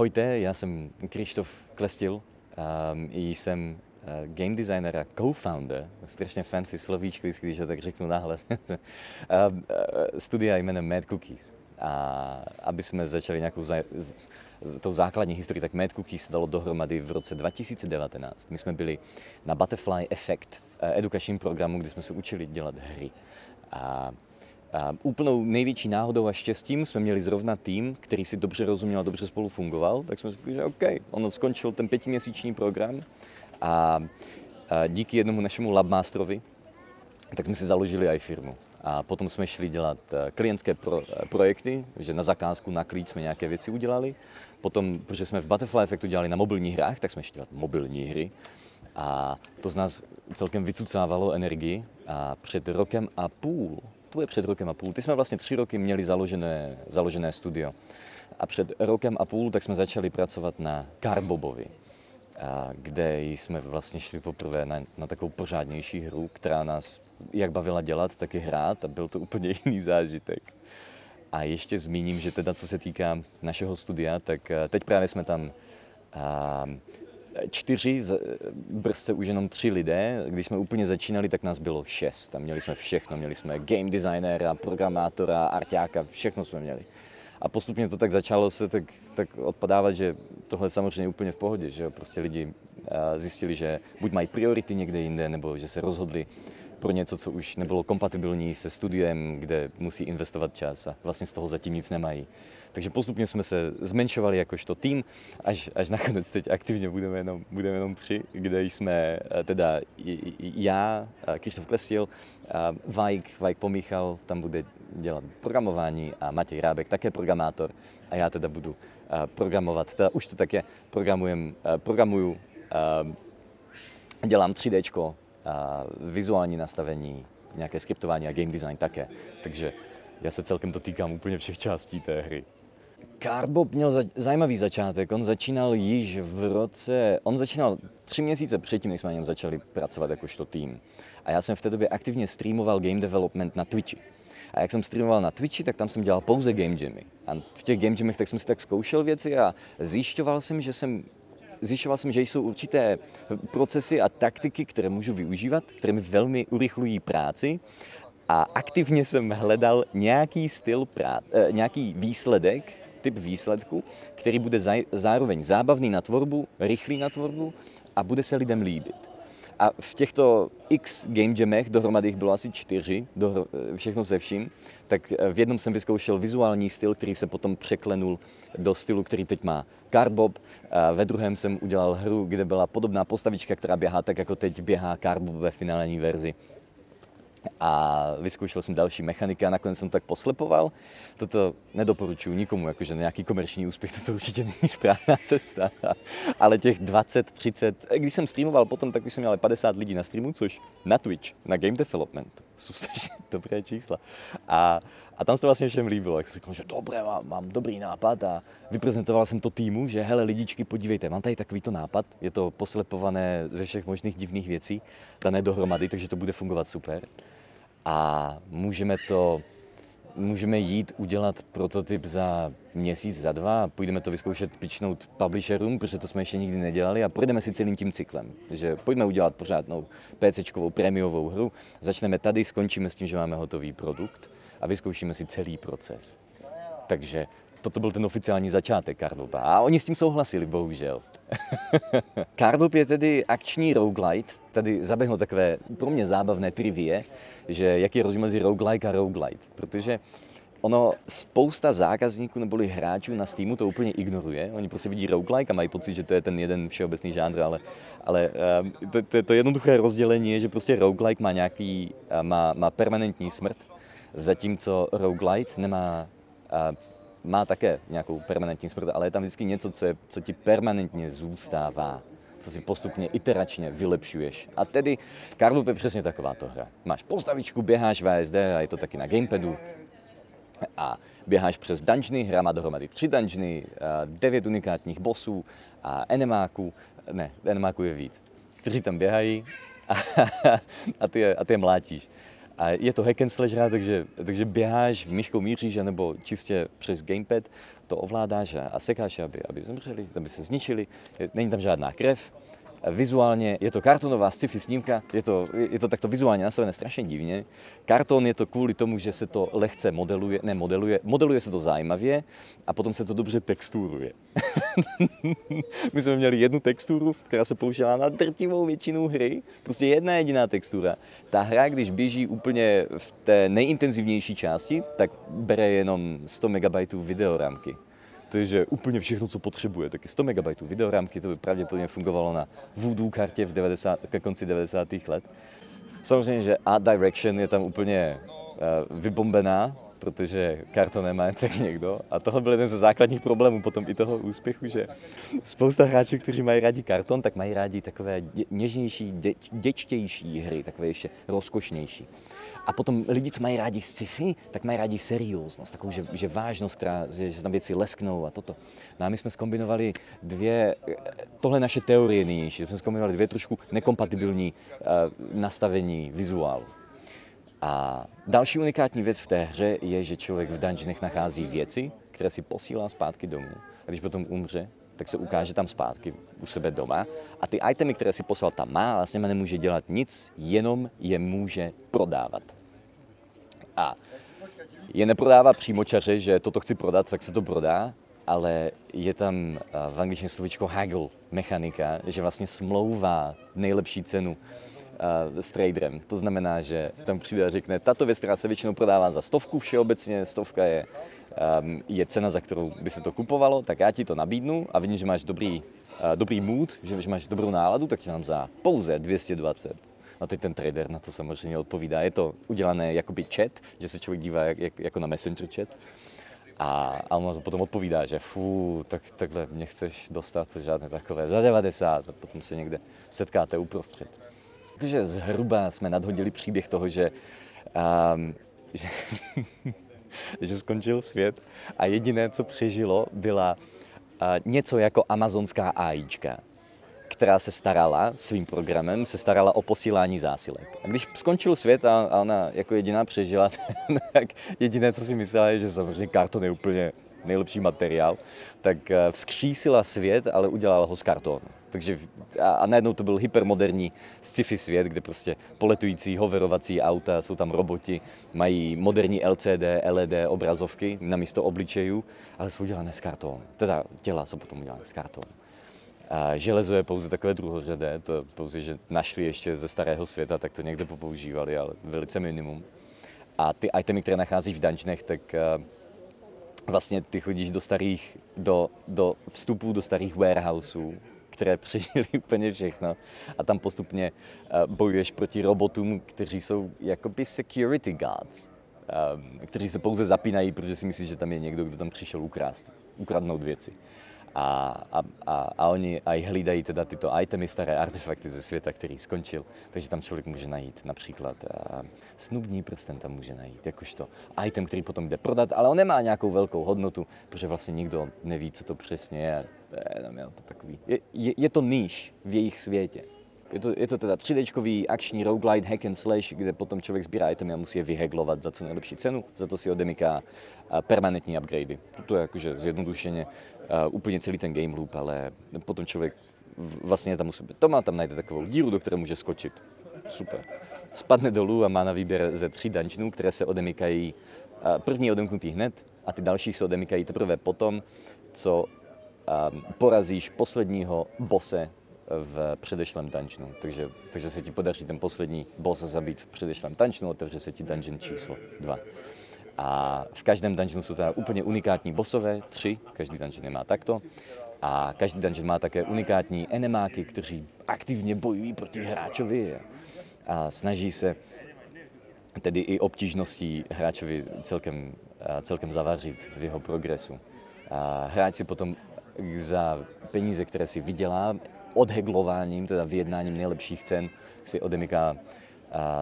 Ahojte, já jsem Krištof Klestil, um, jsem uh, game designer a co-founder, strašně fancy slovíčko, když to tak řeknu náhle, uh, studia jménem Mad Cookies. A aby jsme začali nějakou za, z, tou základní historii, tak Mad Cookies se dalo dohromady v roce 2019. My jsme byli na Butterfly Effect, edukačním programu, kde jsme se učili dělat hry. A a úplnou největší náhodou a štěstím jsme měli zrovna tým, který si dobře rozuměl a dobře spolu fungoval, tak jsme řekli, že OK, ono skončil ten pětiměsíční program a, a díky jednomu našemu labmasterovi, tak jsme si založili i firmu. A potom jsme šli dělat eh, klientské pro, eh, projekty, že na zakázku, na klíč jsme nějaké věci udělali. Potom, protože jsme v Butterfly Effectu dělali na mobilních hrách, tak jsme šli dělat mobilní hry. A to z nás celkem vycucávalo energii. A před rokem a půl to je před rokem a půl. Ty jsme vlastně tři roky měli založené, založené studio. A před rokem a půl tak jsme začali pracovat na Carbobovi, a kde jsme vlastně šli poprvé na, na takovou pořádnější hru, která nás jak bavila dělat, tak i hrát a byl to úplně jiný zážitek. A ještě zmíním, že teda co se týká našeho studia, tak eh, teď právě jsme tam čtyři, brzce už jenom tři lidé. Když jsme úplně začínali, tak nás bylo šest. A měli jsme všechno. Měli jsme game designéra, programátora, arťáka, všechno jsme měli. A postupně to tak začalo se tak, tak odpadávat, že tohle je samozřejmě úplně v pohodě, že prostě lidi zjistili, že buď mají priority někde jinde, nebo že se rozhodli pro něco, co už nebylo kompatibilní se studiem, kde musí investovat čas a vlastně z toho zatím nic nemají. Takže postupně jsme se zmenšovali jakožto tým, až, až nakonec teď aktivně budeme jenom, budeme jenom tři, kde jsme eh, teda já, eh, Krištof Klestil, Vajk, Vajk Pomíchal, tam bude dělat programování a Matěj Rábek, také programátor a já teda budu eh, programovat, teda už to také programujem, programuju, dělám 3D, vizuální nastavení, nějaké skriptování a game design také. Takže já se celkem dotýkám úplně všech částí té hry. Carbob měl za, zajímavý začátek. On začínal již v roce, on začínal tři měsíce předtím, než jsme na něm začali pracovat jakožto tým. A já jsem v té době aktivně streamoval game development na Twitchi. A jak jsem streamoval na Twitchi, tak tam jsem dělal pouze game jamy. A v těch game jamech tak jsem si tak zkoušel věci a zjišťoval jsem, že jsem zjišťoval jsem, že jsou určité procesy a taktiky, které můžu využívat, které mi velmi urychlují práci a aktivně jsem hledal nějaký styl prát, eh, nějaký výsledek, typ výsledku, který bude zároveň zábavný na tvorbu, rychlý na tvorbu a bude se lidem líbit. A v těchto x game jamech, dohromady jich bylo asi čtyři, všechno se vším, tak v jednom jsem vyzkoušel vizuální styl, který se potom překlenul do stylu, který teď má Cardbob. A ve druhém jsem udělal hru, kde byla podobná postavička, která běhá tak, jako teď běhá Cardbob ve finální verzi a vyzkoušel jsem další mechaniky a nakonec jsem tak poslepoval. Toto nedoporučuji nikomu, jakože nějaký komerční úspěch, to určitě není správná cesta. Ale těch 20, 30, když jsem streamoval potom, tak už jsem měl 50 lidí na streamu, což na Twitch, na Game Development, jsou strašně dobré čísla. A, a tam se to vlastně všem líbilo, jak jsem říkal, že dobré, mám, mám dobrý nápad a vyprezentoval jsem to týmu, že hele lidičky, podívejte, mám tady takovýto nápad, je to poslepované ze všech možných divných věcí, dané dohromady, takže to bude fungovat super a můžeme to můžeme jít udělat prototyp za měsíc, za dva, půjdeme to vyzkoušet pičnout publisherům, protože to jsme ještě nikdy nedělali a projdeme si celým tím cyklem. Takže pojďme udělat pořádnou PCčkovou prémiovou hru, začneme tady, skončíme s tím, že máme hotový produkt a vyzkoušíme si celý proces. Takže toto byl ten oficiální začátek Cardoba. A oni s tím souhlasili, bohužel. Cardob je tedy akční roguelite. Tady zaběhlo takové pro mě zábavné trivie, že jaký je rozdíl mezi roguelike a roguelite. Protože ono spousta zákazníků neboli hráčů na Steamu to úplně ignoruje. Oni prostě vidí roguelike a mají pocit, že to je ten jeden všeobecný žánr, ale, ale uh, to, to, to, jednoduché rozdělení je, že prostě roguelike má nějaký, uh, má, má permanentní smrt, zatímco roguelite nemá uh, má také nějakou permanentní smrt, ale je tam vždycky něco, co, je, co ti permanentně zůstává, co si postupně iteračně vylepšuješ. A tedy Carloop je přesně takováto hra. Máš postavičku, běháš VSD a je to taky na gamepadu a běháš přes dungeony, hra má dohromady tři dungeony, devět unikátních bossů a enemáků, ne, enemáků je víc, kteří tam běhají a, a, ty, a ty je mlátíš. A je to hack and slash hra, takže, takže běháš, myškou míříš, nebo čistě přes gamepad to ovládáš a, a sekáš, aby, aby zemřeli, aby se zničili. Není tam žádná krev, Vizuálně je to kartonová sci-fi snímka, je to, je to takto vizuálně nastavené strašně divně. Karton je to kvůli tomu, že se to lehce modeluje, ne modeluje, modeluje se to zajímavě a potom se to dobře texturuje. My jsme měli jednu texturu, která se použila na drtivou většinu hry, prostě jedna jediná textura. Ta hra, když běží úplně v té nejintenzivnější části, tak bere jenom 100 MB videorámky takže úplně všechno, co potřebuje. Taky 100 MB videorámky, to by pravděpodobně fungovalo na Voodoo kartě v 90, ke konci 90. let. Samozřejmě, že Art Direction je tam úplně uh, vybombená, protože karto nemá tak někdo. A tohle byl jeden ze základních problémů potom i toho úspěchu, že spousta hráčů, kteří mají rádi karton, tak mají rádi takové něžnější, děčtější hry, takové ještě rozkošnější. A potom lidi, co mají rádi sci-fi, tak mají rádi serióznost, takovou, že, že vážnost, která, že, že tam věci lesknou a toto. No a my jsme skombinovali dvě, tohle naše teorie nynější, jsme skombinovali dvě trošku nekompatibilní uh, nastavení vizuálu. A další unikátní věc v té hře je, že člověk v dungeonech nachází věci, které si posílá zpátky domů. A když potom umře, tak se ukáže tam zpátky u sebe doma. A ty itemy, které si poslal tam má, s nimi nemůže dělat nic, jenom je může prodávat. A je neprodává přímočaře, že toto chci prodat, tak se to prodá, ale je tam v angličtině slovičko haggle mechanika, že vlastně smlouvá nejlepší cenu s traderem. To znamená, že tam přijde a řekne, tato věc, která se většinou prodává za stovku všeobecně, stovka je um, je cena, za kterou by se to kupovalo, tak já ti to nabídnu a vidím, že máš dobrý, uh, dobrý mood, že, máš dobrou náladu, tak ti dám za pouze 220. A teď ten trader na to samozřejmě odpovídá. Je to udělané jakoby chat, že se člověk dívá jak, jak, jako na messenger chat. A, a on potom odpovídá, že fú, tak takhle mě chceš dostat žádné takové za 90 a potom se někde setkáte uprostřed. Takže zhruba jsme nadhodili příběh toho, že, um, že že skončil svět a jediné, co přežilo, byla něco jako amazonská AIčka, která se starala svým programem, se starala o posílání zásilek. A když skončil svět a ona jako jediná přežila, tak jediné, co si myslela, je, že samozřejmě karton je úplně nejlepší materiál, tak eh, vzkřísila svět, ale udělala ho z kartonu. Takže a, a najednou to byl hypermoderní sci-fi svět, kde prostě poletující hoverovací auta, jsou tam roboti, mají moderní LCD, LED obrazovky na místo obličejů, ale jsou udělané z kartonu. Teda těla jsou potom udělané z kartonu. A železo je pouze takové druhořadé, to pouze, že našli ještě ze starého světa, tak to někde popoužívali, ale velice minimum. A ty itemy, které nacházíš v dungeonech, tak eh, vlastně ty chodíš do starých, do, do vstupů do starých warehouseů, které přežili úplně všechno a tam postupně uh, bojuješ proti robotům, kteří jsou jakoby security guards, um, kteří se pouze zapínají, protože si myslíš, že tam je někdo, kdo tam přišel ukrást, ukradnout věci. A, a, a, a oni aj hlídají teda tyto itemy, staré artefakty ze světa, který skončil. Takže tam člověk může najít například uh, snubní prsten tam může najít, jakožto item, který potom jde prodat, ale on nemá nějakou velkou hodnotu, protože vlastně nikdo neví, co to přesně je. To. Je, je, je to níž v jejich světě. Je to, je to teda 3D akční roguelite hack and slash, kde potom člověk sbírá itemy a musí je vyheglovat za co nejlepší cenu, za to si odemyká permanentní upgradey. To je jakože zjednodušeně úplně celý ten game loop, ale potom člověk vlastně tam musí být doma, tam najde takovou díru, do které může skočit. Super. Spadne dolů a má na výběr ze tří dungeonů, které se odemykají. První je odemknutý hned a ty další se odemykají teprve potom, co porazíš posledního bose v předešlém dungeonu. Takže, takže se ti podaří ten poslední boss zabít v předešlém dungeonu, otevře se ti dungeon číslo 2. A v každém dungeonu jsou teda úplně unikátní bossové, tři, každý dungeon je má takto. A každý dungeon má také unikátní enemáky, kteří aktivně bojují proti hráčovi a snaží se tedy i obtížností hráčovi celkem, celkem zavařit v jeho progresu. A hráč si potom za peníze, které si vydělá odheglováním, teda vyjednáním nejlepších cen, si odemyká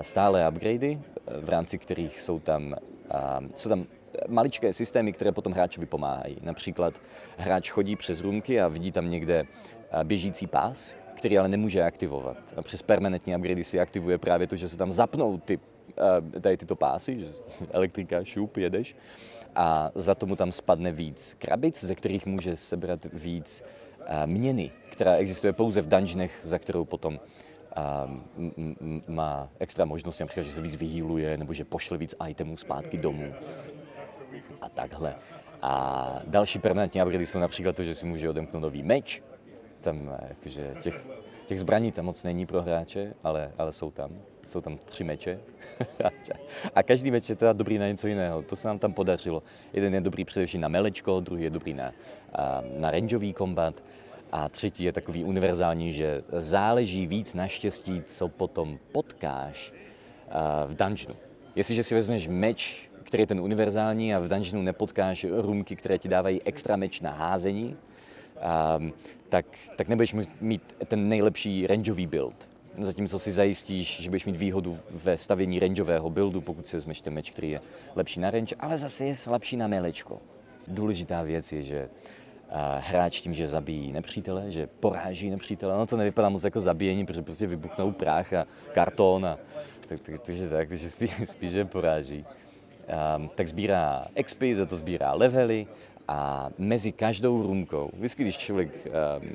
stále upgradey, v rámci kterých jsou tam jsou tam maličké systémy, které potom hráčovi pomáhají. Například hráč chodí přes růmky a vidí tam někde běžící pás, který ale nemůže aktivovat. A přes permanentní upgrady si aktivuje právě to, že se tam zapnou ty tady tyto pásy, že elektrika, šup, jedeš a za tomu tam spadne víc krabic, ze kterých může sebrat víc měny, která existuje pouze v dungeonech, za kterou potom má extra možnosti, například, že se víc vyhýluje, nebo že pošle víc itemů zpátky domů a takhle. A další permanentní upgrady jsou například to, že si může odemknout nový meč. Tam jakože těch, těch zbraní tam moc není pro hráče, ale, ale jsou tam. Jsou tam tři meče. a každý meč je teda dobrý na něco jiného. To se nám tam podařilo. Jeden je dobrý především na melečko, druhý je dobrý na, na rangeový kombat. A třetí je takový univerzální, že záleží víc na štěstí, co potom potkáš v dungeonu. Jestliže si vezmeš meč, který je ten univerzální a v dungeonu nepotkáš rumky, které ti dávají extra meč na házení, tak, tak nebudeš mít ten nejlepší rangeový build. Zatímco si zajistíš, že budeš mít výhodu ve stavění rangeového buildu, pokud si vezmeš ten meč, který je lepší na range, ale zase je slabší na melečko. Důležitá věc je, že hráč tím, že zabíjí nepřítele, že poráží nepřítele. No to nevypadá moc jako zabíjení, protože prostě vybuchnou prach a karton a tak, tak, takže tak, takže spíš, spíš že poráží. Um, tak sbírá XP, za to sbírá levely a mezi každou rumkou, vždycky když člověk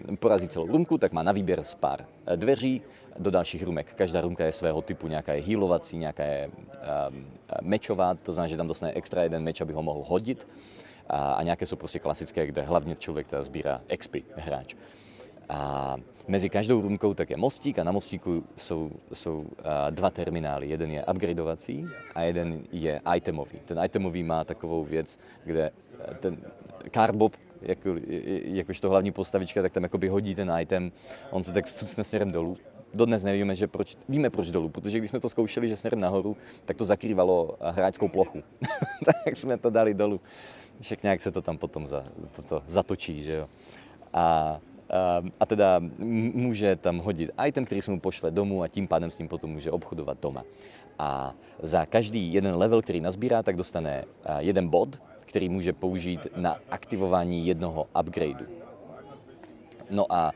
um, porazí celou rumku, tak má na výběr z pár eh, dveří do dalších rumek. Každá rumka je svého typu, nějaká je healovací, nějaká je um, mečová, to znamená, že tam dostane extra jeden meč, aby ho mohl hodit a, a nějaké jsou prostě klasické, kde hlavně člověk teda sbírá XP, hráč. A mezi každou rumkou tak je mostík a na mostíku jsou, jsou dva terminály. Jeden je upgradeovací a jeden je itemový. Ten itemový má takovou věc, kde ten Carbob, jako, jakož to hlavní postavička, tak tam jakoby hodí ten item, on se tak vsucne směrem dolů. Dodnes nevíme, že proč, víme proč dolů, protože když jsme to zkoušeli, že směrem nahoru, tak to zakrývalo hráčskou plochu. tak jsme to dali dolů však nějak se to tam potom za, to, to zatočí, že jo. A, a, a teda může tam hodit item, který se mu pošle domů a tím pádem s ním potom může obchodovat doma. A za každý jeden level, který nazbírá, tak dostane jeden bod, který může použít na aktivování jednoho upgradeu. No a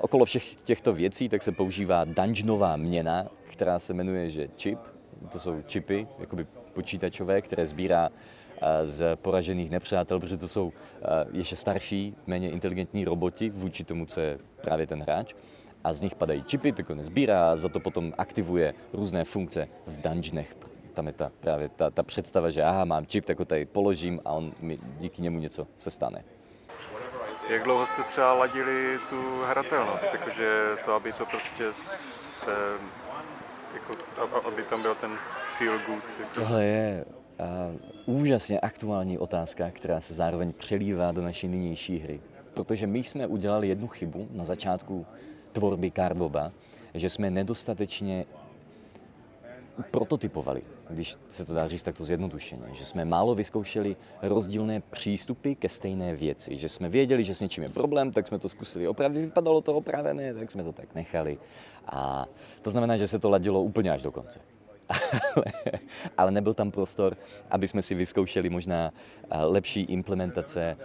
okolo všech těchto věcí tak se používá dungeonová měna, která se jmenuje že chip. To jsou čipy, jakoby počítačové, které sbírá z poražených nepřátel, protože to jsou ještě starší, méně inteligentní roboti vůči tomu, co je právě ten hráč. A z nich padají čipy, tak ho nezbírá a za to potom aktivuje různé funkce v dungeonech. Tam je ta, právě ta, ta představa, že aha, mám čip, tak ho tady položím a on mi díky němu něco se stane. Jak dlouho jste třeba ladili tu hratelnost, jakože to, aby to prostě se, jako, aby tam byl ten feel good? Jako... Tohle je uh, úžasně aktuální otázka, která se zároveň přelívá do naší nynější hry. Protože my jsme udělali jednu chybu na začátku tvorby Carboba, že jsme nedostatečně prototypovali, když se to dá říct takto zjednodušeně, že jsme málo vyzkoušeli rozdílné přístupy ke stejné věci, že jsme věděli, že s něčím je problém, tak jsme to zkusili opravdu, vypadalo to opravené, tak jsme to tak nechali. A to znamená, že se to ladilo úplně až do konce ale, ale nebyl tam prostor, aby jsme si vyzkoušeli možná lepší implementace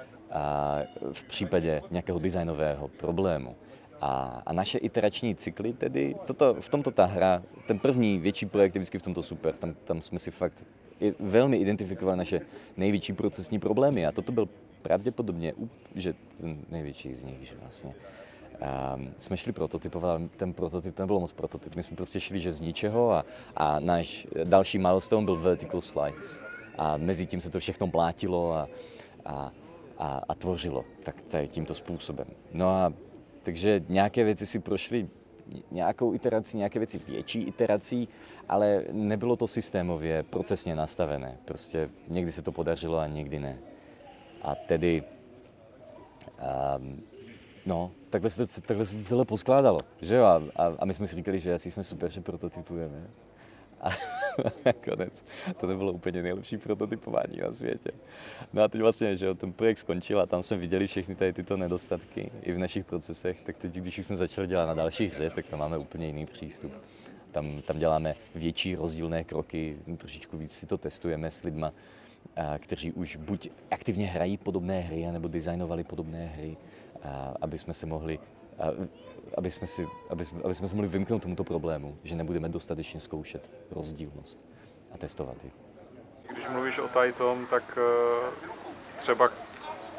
v případě nějakého designového problému. A, a naše iterační cykly tedy, toto, v tomto ta hra, ten první větší projekt je vždycky v tomto super, tam, tam jsme si fakt velmi identifikovali naše největší procesní problémy a toto byl pravděpodobně, že ten největší z nich, že vlastně Um, jsme šli prototypovat, ten prototyp to nebylo moc prototyp, my jsme prostě šli, že z ničeho a, a náš další milestone byl vertical slice. A mezi tím se to všechno blátilo a, a, a, a tvořilo tak tady tímto způsobem. No a takže nějaké věci si prošly nějakou iterací, nějaké věci větší iterací, ale nebylo to systémově, procesně nastavené. Prostě někdy se to podařilo a někdy ne. A tedy um, No, takhle se to, takhle se to celé poskládalo, že jo? A, a, a my jsme si říkali, že asi jsme super, že prototypujeme. A nakonec to nebylo úplně nejlepší prototypování na světě. No a teď vlastně, že ten projekt skončil a tam jsme viděli všechny tady tyto nedostatky i v našich procesech, tak teď, když už jsme začali dělat na další hře, tak tam máme úplně jiný přístup. Tam, tam děláme větší rozdílné kroky, trošičku víc si to testujeme s lidma, kteří už buď aktivně hrají podobné hry, nebo designovali podobné hry, aby jsme se mohli aby jsme, si, aby, jsme, aby jsme se mohli vymknout tomuto problému, že nebudeme dostatečně zkoušet rozdílnost. a testovat ji. Když mluvíš o Titom, tak eh, třeba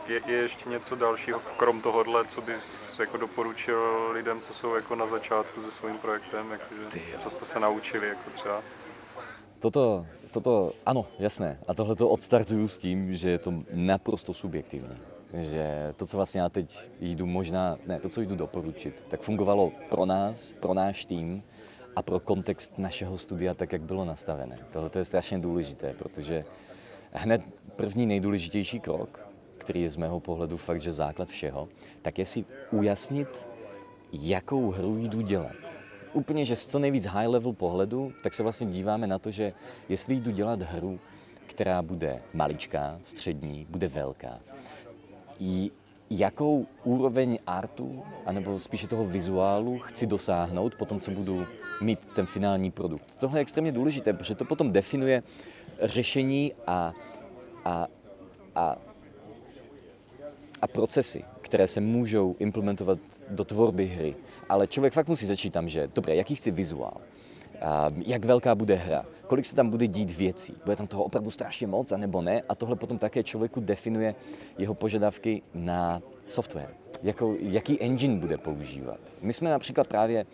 je, je ještě něco dalšího, krom tohohle, co bys jako doporučil lidem, co jsou jako na začátku se svým projektem, jakože, co jste se naučili jako třeba? Toto, toto, ano, jasné. A tohle to odstartuju s tím, že je to naprosto subjektivní. Že to, co vlastně já teď jdu možná, ne, to, co jdu doporučit, tak fungovalo pro nás, pro náš tým a pro kontext našeho studia tak, jak bylo nastavené. Tohle je strašně důležité, protože hned první nejdůležitější krok, který je z mého pohledu fakt, že základ všeho, tak je si ujasnit, jakou hru jdu dělat. Úplně, že z co nejvíc high level pohledu, tak se vlastně díváme na to, že jestli jdu dělat hru, která bude maličká, střední, bude velká, jakou úroveň artu, anebo spíše toho vizuálu chci dosáhnout po tom, co budu mít ten finální produkt. Tohle je extrémně důležité, protože to potom definuje řešení a, a, a, a procesy, které se můžou implementovat do tvorby hry. Ale člověk fakt musí začít tam, že dobré, jaký chci vizuál, jak velká bude hra, kolik se tam bude dít věcí. Bude tam toho opravdu strašně moc, anebo ne. A tohle potom také člověku definuje jeho požadavky na software. Jako, jaký engine bude používat. My jsme například právě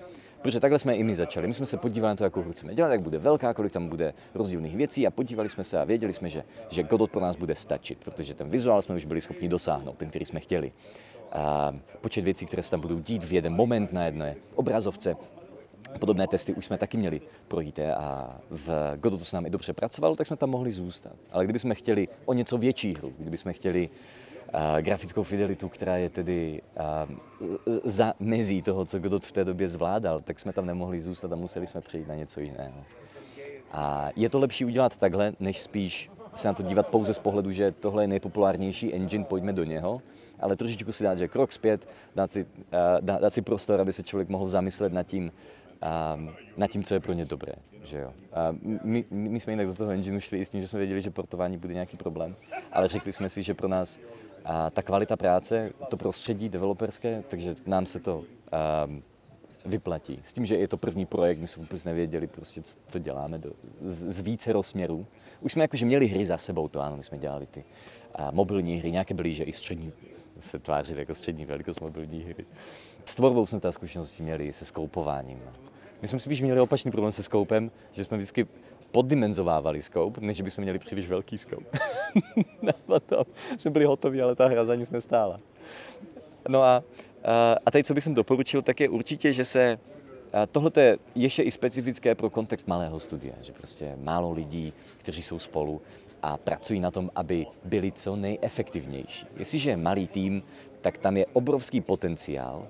Protože takhle jsme i my začali. My jsme se podívali na to, jakou hru chceme dělat, jak bude velká, kolik tam bude rozdílných věcí a podívali jsme se a věděli jsme, že, že Godot pro nás bude stačit, protože ten vizuál jsme už byli schopni dosáhnout, ten, který jsme chtěli. A počet věcí, které se tam budou dít v jeden moment na jedné obrazovce, Podobné testy už jsme taky měli projít a v Godotu se nám i dobře pracovalo, tak jsme tam mohli zůstat. Ale kdybychom chtěli o něco větší hru, kdybychom chtěli uh, grafickou fidelitu, která je tedy uh, za mezí toho, co Godot v té době zvládal, tak jsme tam nemohli zůstat a museli jsme přejít na něco jiného. A je to lepší udělat takhle, než spíš se na to dívat pouze z pohledu, že tohle je nejpopulárnější engine, pojďme do něho, ale trošičku si dát, že krok zpět, dát si, uh, dát si prostor, aby se člověk mohl zamyslet nad tím, a nad tím, co je pro ně dobré. Že jo. A my, my, jsme jinak do toho engineu šli i s tím, že jsme věděli, že portování bude nějaký problém, ale řekli jsme si, že pro nás a ta kvalita práce, to prostředí developerské, takže nám se to a, vyplatí. S tím, že je to první projekt, my jsme vůbec nevěděli, prostě, co děláme do, z, z více rozměrů. Už jsme jakože měli hry za sebou, to ano, my jsme dělali ty a, mobilní hry, nějaké byly, že i střední se tvářily jako střední velikost mobilní hry. S tvorbou jsme ta zkušenosti měli, se skoupováním. My jsme spíš měli opačný problém se skoupem, že jsme vždycky poddimenzovávali skoup, než bychom měli příliš velký skoup. potom jsme byli hotoví, ale ta hra za nic nestála. No a, a teď, co bych doporučil, tak je určitě, že se Tohle je ještě i specifické pro kontext malého studia, že prostě málo lidí, kteří jsou spolu a pracují na tom, aby byli co nejefektivnější. Jestliže je malý tým, tak tam je obrovský potenciál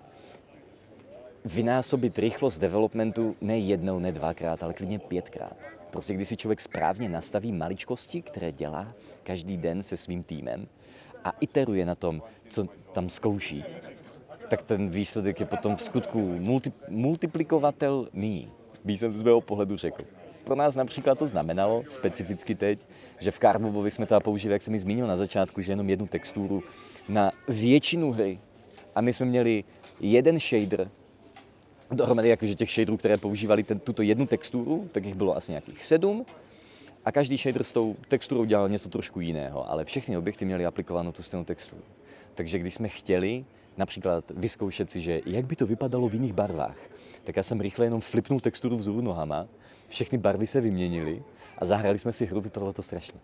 vynásobit rychlost developmentu ne jednou, ne dvakrát, ale klidně pětkrát. Prostě když si člověk správně nastaví maličkosti, které dělá každý den se svým týmem a iteruje na tom, co tam zkouší, tak ten výsledek je potom v skutku multi, multiplikovatelný, bych jsem z mého pohledu řekl. Pro nás například to znamenalo, specificky teď, že v Carbobovi jsme to použili, jak jsem mi zmínil na začátku, že jenom jednu texturu na většinu hry. A my jsme měli jeden shader, dohromady jakože těch shaderů, které používali ten, tuto jednu texturu, tak jich bylo asi nějakých sedm. A každý shader s tou texturou dělal něco trošku jiného, ale všechny objekty měly aplikovanou tu stejnou texturu. Takže když jsme chtěli například vyzkoušet si, že jak by to vypadalo v jiných barvách, tak já jsem rychle jenom flipnul texturu vzhůru nohama, všechny barvy se vyměnily a zahrali jsme si hru, vypadalo to strašně.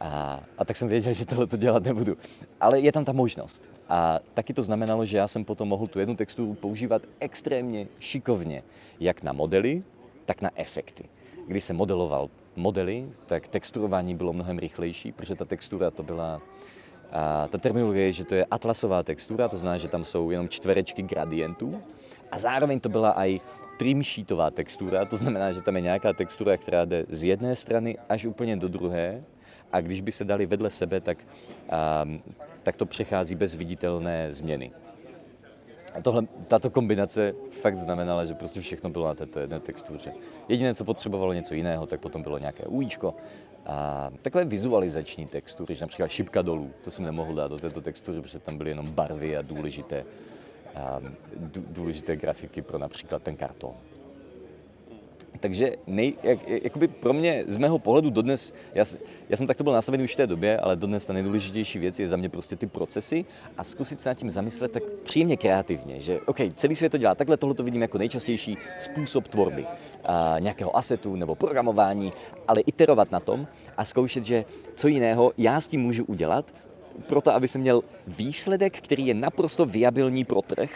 A, a tak jsem věděl, že tohle to dělat nebudu. Ale je tam ta možnost. A taky to znamenalo, že já jsem potom mohl tu jednu texturu používat extrémně šikovně, jak na modely, tak na efekty. Když jsem modeloval modely, tak texturování bylo mnohem rychlejší, protože ta textura to byla a ta terminologie je, že to je atlasová textura, to znamená, že tam jsou jenom čtverečky gradientů a zároveň to byla i trim sheetová textura, to znamená, že tam je nějaká textura, která jde z jedné strany až úplně do druhé a když by se dali vedle sebe, tak, um, tak to přechází bez viditelné změny. A tohle, tato kombinace fakt znamenala, že prostě všechno bylo na této jedné textuře. Jediné, co potřebovalo něco jiného, tak potom bylo nějaké ujíčko. A takové vizualizační textury, že například šipka dolů, to jsem nemohl dát do této textury, protože tam byly jenom barvy a důležité, a důležité grafiky pro například ten karton. Takže nej, jak, jakoby pro mě z mého pohledu dodnes, já, já jsem takto byl nastavený už v té době, ale dodnes ta nejdůležitější věc je za mě prostě ty procesy a zkusit se nad tím zamyslet tak příjemně kreativně, že OK, celý svět to dělá. Takhle, tohle to vidím jako nejčastější způsob tvorby a, nějakého asetu nebo programování, ale iterovat na tom a zkoušet, že co jiného já s tím můžu udělat, proto aby jsem měl výsledek, který je naprosto viabilní pro trh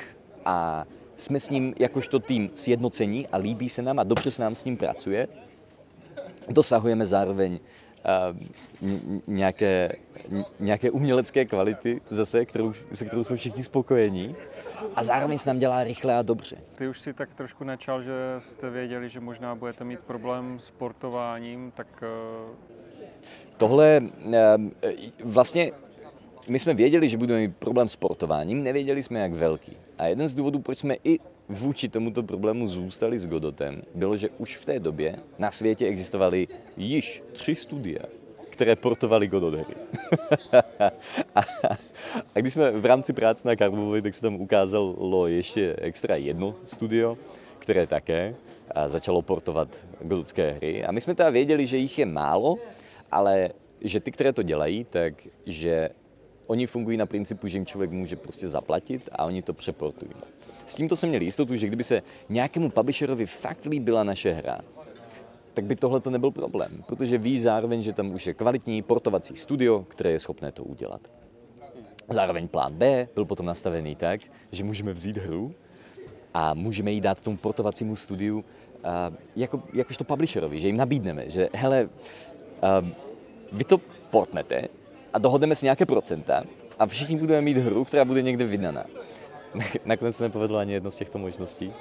a jsme s ním jakožto tým sjednocení a líbí se nám a dobře se nám s ním pracuje. Dosahujeme zároveň uh, nějaké, nějaké umělecké kvality zase, kterou, se kterou jsme všichni spokojení a zároveň se nám dělá rychle a dobře. Ty už si tak trošku načal, že jste věděli, že možná budete mít problém s portováním, tak... Uh... Tohle uh, vlastně my jsme věděli, že budeme mít problém s portováním, nevěděli jsme, jak velký. A jeden z důvodů, proč jsme i vůči tomuto problému zůstali s Godotem, bylo, že už v té době na světě existovaly již tři studie, které portovaly Godot hry. a, a když jsme v rámci práce na Karlovovi, tak se tam ukázalo ještě extra jedno studio, které také začalo portovat godotské hry. A my jsme teda věděli, že jich je málo, ale že ty, které to dělají, tak že oni fungují na principu, že jim člověk může prostě zaplatit a oni to přeportují. S tímto jsme měli jistotu, že kdyby se nějakému publisherovi fakt líbila naše hra, tak by tohle to nebyl problém, protože ví zároveň, že tam už je kvalitní portovací studio, které je schopné to udělat. Zároveň plán B byl potom nastavený tak, že můžeme vzít hru a můžeme ji dát tomu portovacímu studiu uh, jako, jakožto publisherovi, že jim nabídneme, že hele, uh, vy to portnete, a dohodneme si nějaké procenta a všichni budeme mít hru, která bude někde vydaná. Nakonec se nepovedlo ani jedno z těchto možností,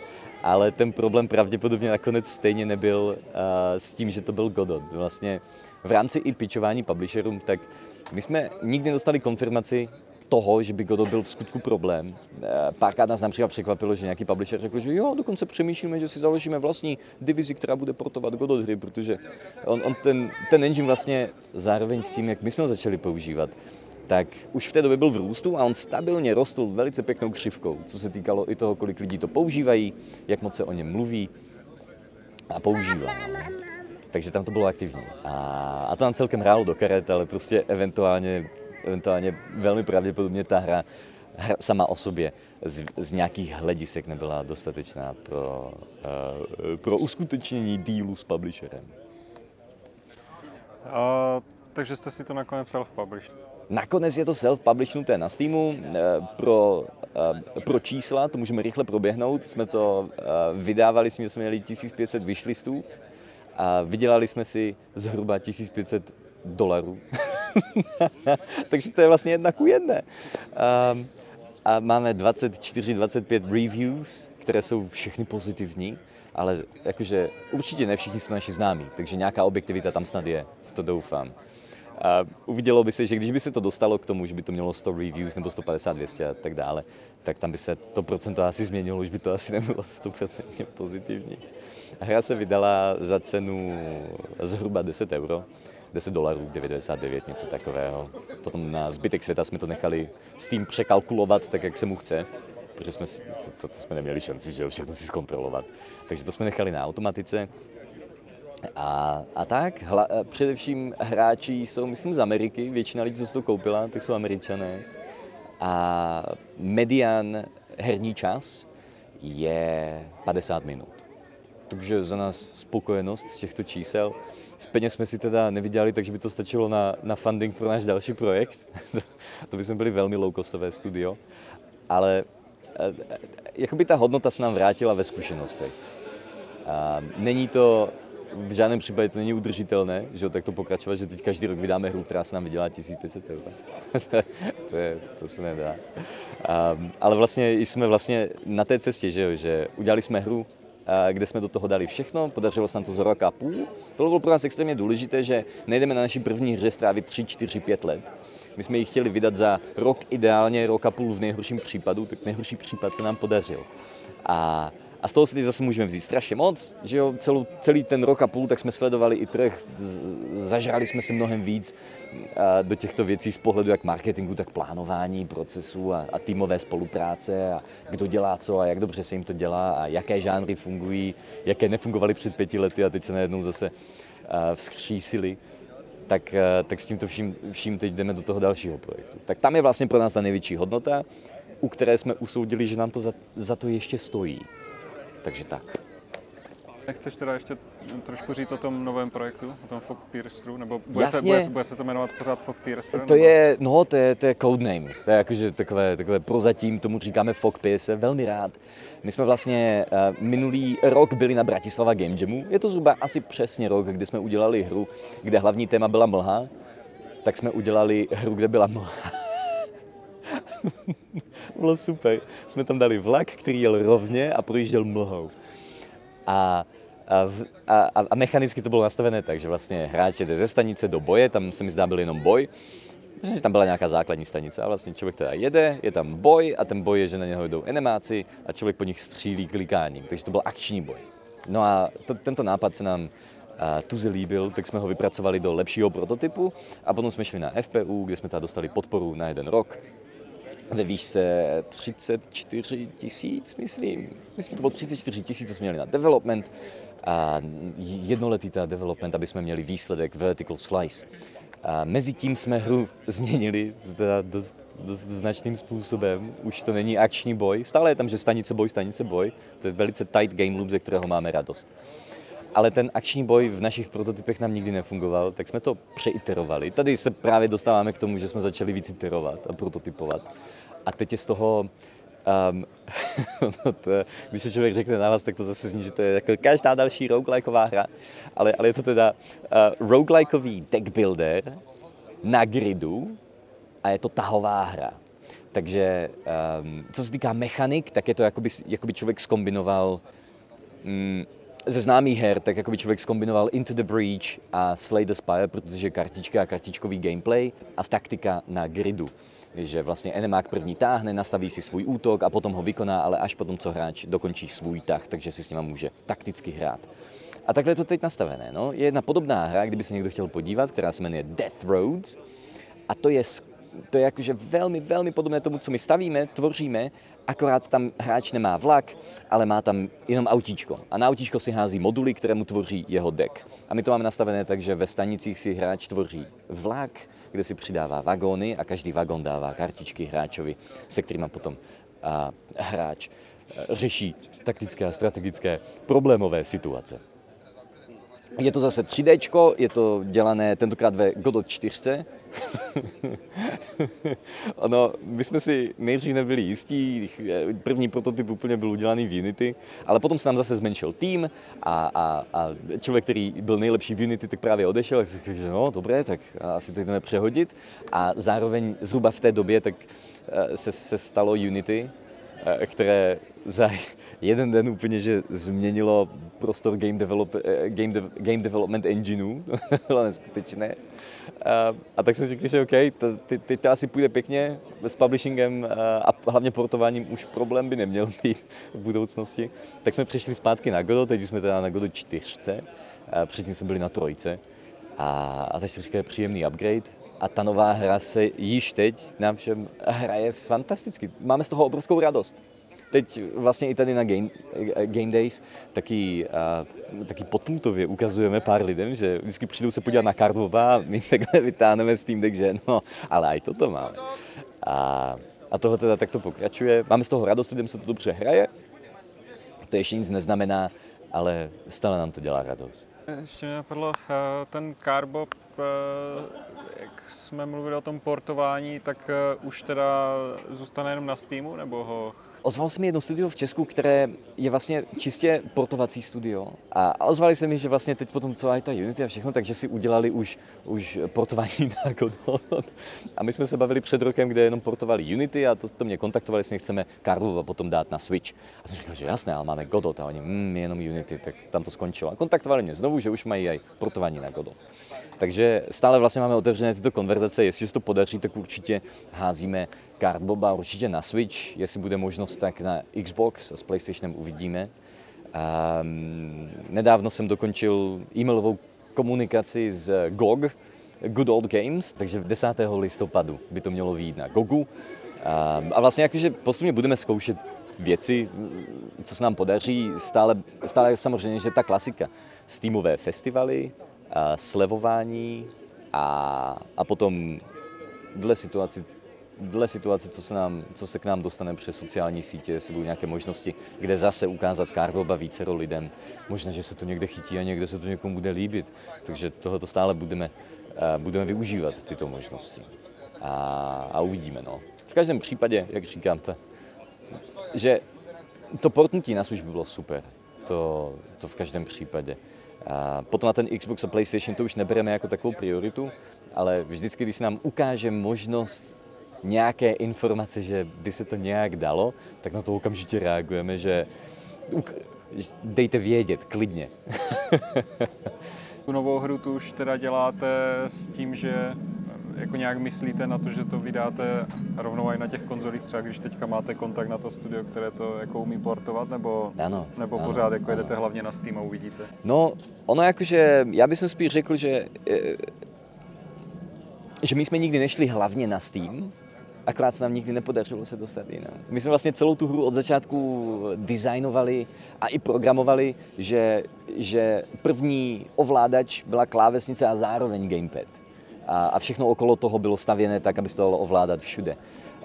ale ten problém pravděpodobně nakonec stejně nebyl uh, s tím, že to byl Godot. Vlastně v rámci i pitchování publisherům, tak my jsme nikdy nedostali konfirmaci toho, že by Godot byl v skutku problém. Párkrát nás například překvapilo, že nějaký publisher řekl, že jo, dokonce přemýšlíme, že si založíme vlastní divizi, která bude portovat Godot hry, protože on, on ten, ten engine vlastně zároveň s tím, jak my jsme ho začali používat, tak už v té době byl v růstu a on stabilně rostl velice pěknou křivkou, co se týkalo i toho, kolik lidí to používají, jak moc se o něm mluví a používá. Takže tam to bylo aktivní. A, a to nám celkem hrálo do karet, ale prostě eventuálně eventuálně velmi pravděpodobně ta hra, hra sama o sobě z, z nějakých hledisek nebyla dostatečná pro, uh, pro uskutečnění dílu s publisherem. A, takže jste si to nakonec self-published? Nakonec je to self-publishnuté na Steamu. Pro, pro čísla, to můžeme rychle proběhnout, jsme to vydávali, jsme měli 1500 vyšlistů a vydělali jsme si zhruba 1500 dolarů. Takže to je vlastně jedna ku jedné. Um, a máme 24-25 reviews, které jsou všechny pozitivní, ale jakože určitě ne všichni jsou naši známí, takže nějaká objektivita tam snad je, v to doufám. A uvidělo by se, že když by se to dostalo k tomu, že by to mělo 100 reviews nebo 150, 200 a tak dále, tak tam by se to procento asi změnilo, už by to asi nebylo 100% pozitivní. Hra se vydala za cenu zhruba 10 euro, 10 dolarů, 99, něco takového. Potom na zbytek světa jsme to nechali s tím překalkulovat tak, jak se mu chce, protože jsme, to, to jsme neměli šanci, že všechno si zkontrolovat. Takže to jsme nechali na automatice. A, a tak, hla, především hráči jsou, myslím, z Ameriky, většina lidí, co si to koupila, tak jsou američané. A median herní čas je 50 minut. Takže za nás spokojenost z těchto čísel. Z peněz jsme si teda nevydělali, takže by to stačilo na, na funding pro náš další projekt. to by jsme byli velmi low-costové studio. Ale eh, jakoby ta hodnota se nám vrátila ve zkušenostech. A není to v žádném případě to není udržitelné, že jo, tak to pokračovat, že teď každý rok vydáme hru, která se nám vydělá 1500 eur. to, je, to se nedá. Um, ale vlastně jsme vlastně na té cestě, že jo, že udělali jsme hru, kde jsme do toho dali všechno, podařilo se nám to za rok a půl. To bylo pro nás extrémně důležité, že nejdeme na naší první hře strávit 3, 4, 5 let. My jsme ji chtěli vydat za rok ideálně, rok a půl v nejhorším případu, tak nejhorší případ se nám podařil. A, A z toho si teď zase můžeme vzít strašně moc, že jo, celou, celý ten rok a půl, tak jsme sledovali i trh, zažrali jsme se mnohem víc do těchto věcí z pohledu jak marketingu, tak plánování procesů a, a týmové spolupráce a kdo dělá co a jak dobře se jim to dělá a jaké žánry fungují, jaké nefungovaly před pěti lety a teď se najednou zase vzkřísili tak, tak s tímto vším, vším teď jdeme do toho dalšího projektu. Tak tam je vlastně pro nás ta největší hodnota, u které jsme usoudili, že nám to za, za to ještě stojí. Takže tak. Nechceš teda ještě trošku říct o tom novém projektu, o tom Fog Pierceru, nebo bude, Jasně. se, bude, bude se to jmenovat pořád Fog Piercer? To nebo? je, no, to je, to je codename, to je jakože takové, takové prozatím, tomu říkáme Fog Piercer, velmi rád. My jsme vlastně uh, minulý rok byli na Bratislava Game Jamu, je to zhruba asi přesně rok, kdy jsme udělali hru, kde hlavní téma byla mlha, tak jsme udělali hru, kde byla mlha. Bylo super. Jsme tam dali vlak, který jel rovně a projížděl mlhou. A a, a, a mechanicky to bylo nastavené tak, že vlastně hráč jde ze stanice do boje, tam se mi zdá byl jenom boj, Myslím, že tam byla nějaká základní stanice a vlastně člověk teda jede, je tam boj a ten boj je, že na něho jdou enemáci a člověk po nich střílí klikáním, takže to byl akční boj. No a to, tento nápad se nám a, tuze líbil, tak jsme ho vypracovali do lepšího prototypu a potom jsme šli na FPU, kde jsme teda dostali podporu na jeden rok ve výšce 34 tisíc, myslím. Myslím, to bylo 34 tisíc, co jsme měli na development a jednoletý ta development, aby jsme měli výsledek vertical slice. A mezi tím jsme hru změnili dost, dost značným způsobem. Už to není akční boj, stále je tam, že stanice boj, stanice boj. To je velice tight game loop, ze kterého máme radost. Ale ten akční boj v našich prototypech nám nikdy nefungoval, tak jsme to přeiterovali. Tady se právě dostáváme k tomu, že jsme začali víc iterovat a prototypovat. A teď je z toho Um, no to, když se člověk řekne na vás, tak to zase zní, že to je jako každá další roguelikeová hra, ale, ale je to teda uh, roguelikeový deck builder na gridu a je to tahová hra. Takže um, co se týká mechanik, tak je to, jako by, jako by člověk skombinoval um, ze známých her, tak jako by člověk skombinoval Into the Breach a Slay the Spire, protože kartička a kartičkový gameplay a taktika na gridu že vlastně enemák první táhne, nastaví si svůj útok a potom ho vykoná, ale až potom, co hráč dokončí svůj tah, takže si s ním může takticky hrát. A takhle je to teď nastavené. No. Je jedna podobná hra, kdyby se někdo chtěl podívat, která se jmenuje Death Roads. A to je, to je jakože velmi, velmi podobné tomu, co my stavíme, tvoříme, akorát tam hráč nemá vlak, ale má tam jenom autíčko. A na autíčko si hází moduly, které mu tvoří jeho deck. A my to máme nastavené tak, že ve stanicích si hráč tvoří vlak, kde si přidává vagóny a každý vagón dává kartičky hráčovi, se kterými potom a, hráč a, řeší taktické a strategické problémové situace. Je to zase 3D, je to dělané tentokrát ve Godot 4, ono, my jsme si nejdřív nebyli jistí, první prototyp úplně byl udělaný v Unity, ale potom se nám zase zmenšil tým a, a, a člověk, který byl nejlepší v Unity, tak právě odešel, si řekl, že no, dobré, tak asi to jdeme přehodit. A zároveň zhruba v té době tak eh, se, se stalo Unity, eh, které za jeden den úplně, že změnilo prostor game, develop, eh, game, de, game development engineu, bylo neskutečné. A, a tak jsem si řekl, že OK, teď, teď to asi půjde pěkně s publishingem a hlavně portováním už problém by neměl být v budoucnosti. Tak jsme přišli zpátky na Godot, teď jsme teda na Godot 4, předtím jsme byli na trojce. A, a teď si říkali příjemný upgrade, a ta nová hra se již teď nám všem hraje fantasticky. Máme z toho obrovskou radost teď vlastně i tady na Game, game Days taky, uh, taky podpultově ukazujeme pár lidem, že vždycky přijdou se podívat na Karlova a my takhle vytáhneme s tím, že no, ale i toto máme. A, a tohle teda takto pokračuje. Máme z toho radost, lidem se to dobře hraje. To ještě nic neznamená, ale stále nám to dělá radost. Ještě mě napadlo, eh, ten Carbob, eh, jak jsme mluvili o tom portování, tak už teda zůstane jenom na Steamu, nebo ho Ozvalo se mi jedno studio v Česku, které je vlastně čistě portovací studio. A ozvali se mi, že vlastně teď potom celá ta Unity a všechno, takže si udělali už, už portování na Godot. A my jsme se bavili před rokem, kde jenom portovali Unity a to, to mě kontaktovali, jestli nechceme Karlova potom dát na Switch. A jsem říkal, že jasné, ale máme Godot a oni, mm, jenom Unity, tak tam to skončilo. A kontaktovali mě znovu, že už mají i portování na Godot. Takže stále vlastně máme otevřené tyto konverzace, jestli se to podaří, tak určitě házíme Cardboba určitě na Switch, jestli bude možnost, tak na Xbox a s PlayStationem uvidíme. Mm, nedávno jsem dokončil e-mailovou komunikaci s GOG, Good Old Games, takže 10. listopadu by to mělo výjít na GOGu. A, a vlastně jakože postupně budeme zkoušet věci, co se nám podaří, stále, stále samozřejmě, že ta klasika, Steamové festivaly, a slevování a, a potom dle situaci dle situace, co se, nám, co se k nám dostane přes sociální sítě, jestli budou nějaké možnosti, kde zase ukázat Carboba vícero lidem. Možná, že se to někde chytí a někde se to někomu bude líbit. Takže tohoto stále budeme, budeme využívat tyto možnosti. A, a uvidíme. No. V každém případě, jak říkám, ta, že to portnutí na službu bylo super. To, to v každém případě. A potom na ten Xbox a PlayStation to už nebereme jako takovou prioritu, ale vždycky, když se nám ukáže možnost nějaké informace, že by se to nějak dalo, tak na to okamžitě reagujeme, že dejte vědět, klidně. tu novou hru tu už teda děláte s tím, že jako nějak myslíte na to, že to vydáte rovnou i na těch konzolích, třeba když teďka máte kontakt na to studio, které to jako umí portovat, nebo, ano, nebo ano, pořád jako ano. jedete hlavně na Steam a uvidíte? No, ono jakože, já bych spíš řekl, že, eh, že my jsme nikdy nešli hlavně na Steam, akorát se nám nikdy nepodařilo se dostat jinam. My jsme vlastně celou tu hru od začátku designovali a i programovali, že, že první ovládač byla klávesnice a zároveň gamepad. A, a všechno okolo toho bylo stavěné tak, aby se to dalo ovládat všude.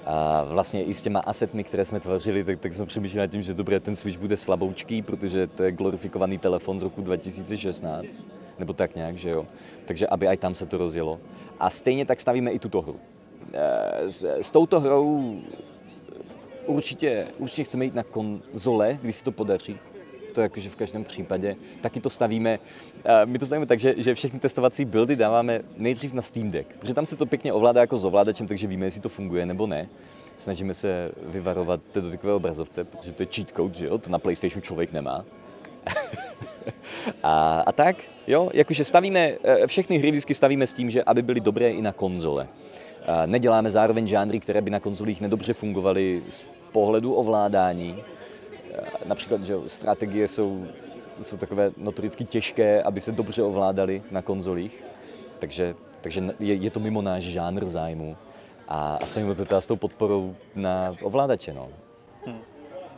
A vlastně i s těma asetmi, které jsme tvořili, tak, tak jsme přemýšleli nad tím, že dobré, ten Switch bude slaboučký, protože to je glorifikovaný telefon z roku 2016, nebo tak nějak, že jo. Takže aby i tam se to rozjelo. A stejně tak stavíme i tuto hru. Eh, s, s touto hrou určitě, určitě chceme jít na konzole, když se to podaří. To jakože v každém případě. Taky to stavíme, eh, my to stavíme tak, že, že všechny testovací buildy dáváme nejdřív na Steam Deck, protože tam se to pěkně ovládá jako s ovládačem, takže víme, jestli to funguje nebo ne. Snažíme se vyvarovat té dotykové obrazovce, protože to je cheat code, že jo? To na PlayStation člověk nemá. a, a tak, jo, jakože stavíme, eh, všechny hry vždycky stavíme s tím, že aby byly dobré i na konzole. Neděláme zároveň žánry, které by na konzolích nedobře fungovaly z pohledu ovládání. Například, že strategie jsou, jsou takové notoricky těžké, aby se dobře ovládaly na konzolích. Takže, takže je, je to mimo náš žánr zájmu. A, a stavíme to teda s tou podporou na ovládače. No. Hmm.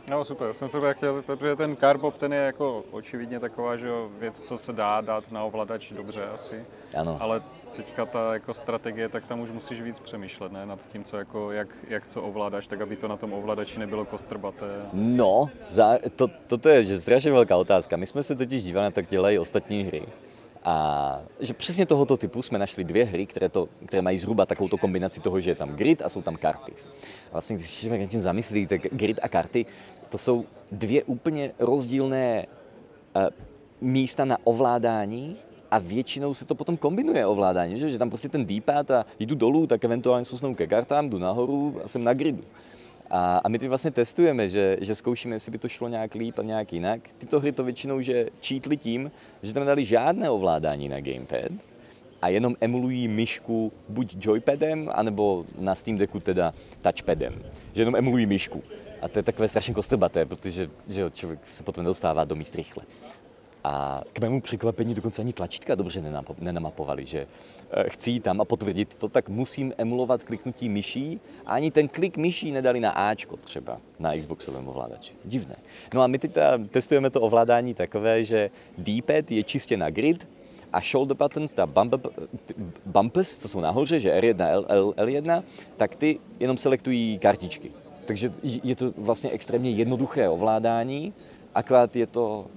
No super, jsem se chtěl zeptat, protože ten Carbop ten je jako očividně taková že věc, co se dá dát na ovladač dobře asi. Ano. Ale teďka ta jako strategie, tak tam už musíš víc přemýšlet, ne? Nad tím, co jako, jak, jak co ovládáš, tak aby to na tom ovladači nebylo kostrbaté. No, za, to, toto je že strašně velká otázka. My jsme se totiž dívali na tak dělají ostatní hry. A že přesně tohoto typu jsme našli dvě hry, které, to, které mají zhruba takovou kombinaci toho, že je tam grid a jsou tam karty. Vlastně, když se nad tím zamyslí, tak grid a karty, to jsou dvě úplně rozdílné uh, místa na ovládání a většinou se to potom kombinuje ovládání, že, že tam prostě ten d a jdu dolů, tak eventuálně sousnou ke kartám, jdu nahoru a jsem na gridu. A, a my teď vlastně testujeme, že, že zkoušíme, jestli by to šlo nějak líp a nějak jinak. Tyto hry to většinou že čítli tím, že tam dali žádné ovládání na gamepad a jenom emulují myšku buď joypadem, anebo na Steam Decku teda touchpadem. Že jenom emulují myšku. A to je takové strašně kostrbaté, protože že člověk se potom nedostává do míst rychle. A k mému překvapení dokonce ani tlačítka dobře nenamapovali, že eh, chci jít tam a potvrdit to, tak musím emulovat kliknutí myší a ani ten klik myší nedali na Ačko třeba na Xboxovém ovládači. Divné. No a my teď testujeme to ovládání takové, že D-pad je čistě na grid a shoulder buttons, ta bump, bumpers, co jsou nahoře, že R1, L, L, L1, tak ty jenom selektují kartičky. Takže je to vlastně extrémně jednoduché ovládání, akorát je to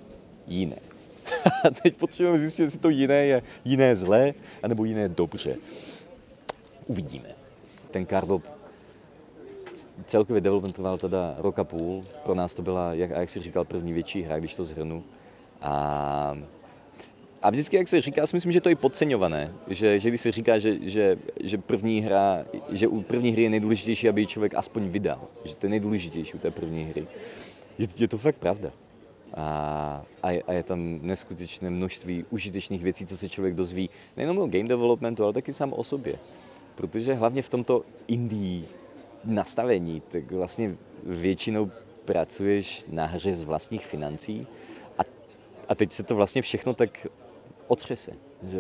jiné. A teď potřebujeme zjistit, jestli to jiné je jiné zlé, anebo jiné dobře. Uvidíme. Ten Carbob celkově developmentoval teda rok a půl. Pro nás to byla, jak, jak si říkal, první větší hra, když to zhrnu. A, a vždycky, jak se říká, si myslím, že to je podceňované. Že, že když se říká, že, že, že, první hra, že u první hry je nejdůležitější, aby člověk aspoň vydal. Že to je nejdůležitější u té první hry. Je, je to fakt pravda. A, a je tam neskutečné množství užitečných věcí, co se člověk dozví nejenom o game developmentu, ale taky sám o sobě. Protože hlavně v tomto indie nastavení, tak vlastně většinou pracuješ na hře z vlastních financí a teď se to vlastně všechno tak otřese.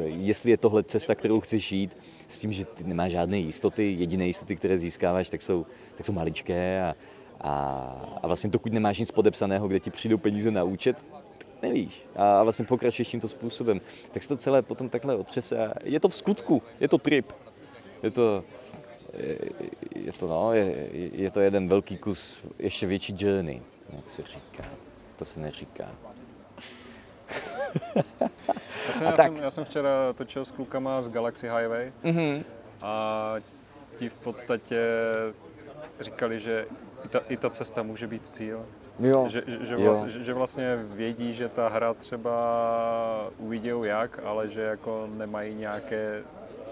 Jestli je tohle cesta, kterou chceš jít, s tím, že ty nemáš žádné jistoty, jediné jistoty, které získáváš, tak jsou, tak jsou maličké a, a, a vlastně dokud nemáš nic podepsaného, kde ti přijdou peníze na účet, nevíš. A vlastně pokračuješ tímto způsobem. Tak se to celé potom takhle otřese a je to v skutku, je to trip. Je to, je, je to, no, je, je to jeden velký kus, ještě větší journey, jak se říká. To se neříká. já, jsem, já, jsem, já jsem včera točil s klukama z Galaxy Highway mm-hmm. a ti v podstatě říkali, že i ta, i ta cesta může být cíl. Jo. Že, že, vlast, jo. že vlastně vědí, že ta hra třeba uvidí jak, ale že jako nemají nějaké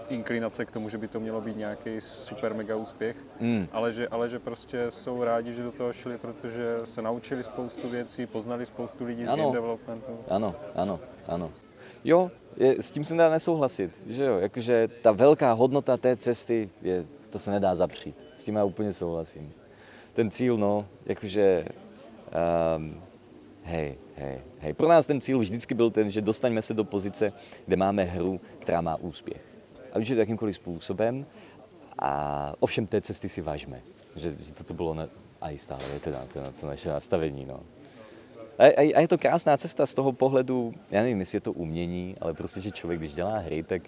inklinace k tomu, že by to mělo být nějaký super mega úspěch, mm. ale, že, ale že prostě jsou rádi, že do toho šli, protože se naučili spoustu věcí, poznali spoustu lidí z ano. game developmentu. Ano, ano, ano. Jo, je, s tím se nedá nesouhlasit, že jo, jakože ta velká hodnota té cesty, je, to se nedá zapřít, s tím já úplně souhlasím. Ten cíl, no, jakože, um, hej, hej, hej, pro nás ten cíl vždycky byl ten, že dostaňme se do pozice, kde máme hru, která má úspěch ať už je to jakýmkoliv způsobem. A ovšem té cesty si vážme, že, že toto bylo na, a i stále je teda to, to naše nastavení. No. A, a, a je to krásná cesta z toho pohledu, já nevím, jestli je to umění, ale prostě, že člověk, když dělá hry, tak,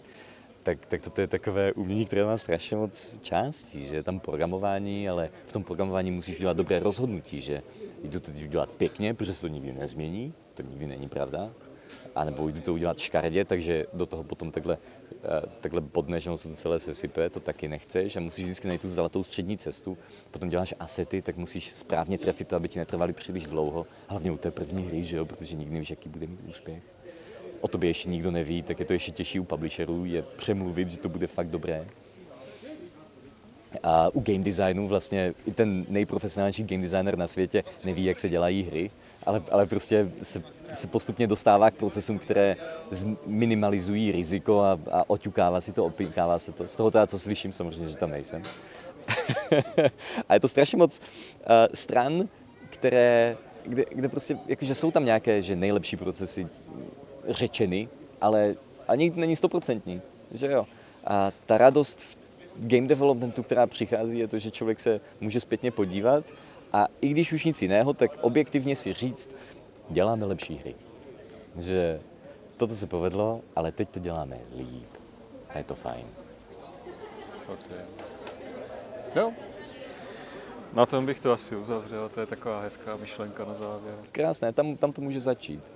tak, tak toto je takové umění, které má strašně moc částí, že je tam programování, ale v tom programování musíš dělat dobré rozhodnutí, že jdu to udělat pěkně, protože se to nikdy nezmění, to nikdy není pravda, a nebo jdu to udělat škaredě, takže do toho potom takhle, eh, takhle bodneš, že se to celé sesype, to taky nechceš a musíš vždycky najít tu zlatou střední cestu. Potom děláš asety, tak musíš správně trefit to, aby ti netrvali příliš dlouho, hlavně u té první hry, že jo, protože nikdy nevíš, jaký bude mít úspěch. O tobě ještě nikdo neví, tak je to ještě těžší u publisherů, je přemluvit, že to bude fakt dobré. A u game designu vlastně i ten nejprofesionálnější game designer na světě neví, jak se dělají hry, ale, ale prostě se, se postupně dostává k procesům, které minimalizují riziko a, a oťukává si to, opíkává se to. Z toho teda, co slyším, samozřejmě, že tam nejsem. a je to strašně moc uh, stran, které, kde, kde prostě, jakože jsou tam nějaké, že nejlepší procesy řečeny, ale a nikdy není stoprocentní, že jo. A ta radost v game developmentu, která přichází, je to, že člověk se může zpětně podívat a i když už nic jiného, tak objektivně si říct, děláme lepší hry. Že toto se povedlo, ale teď to děláme líp. A je to fajn. Okay. Jo. Na tom bych to asi uzavřel, to je taková hezká myšlenka na závěr. Krásné, tam, tam to může začít.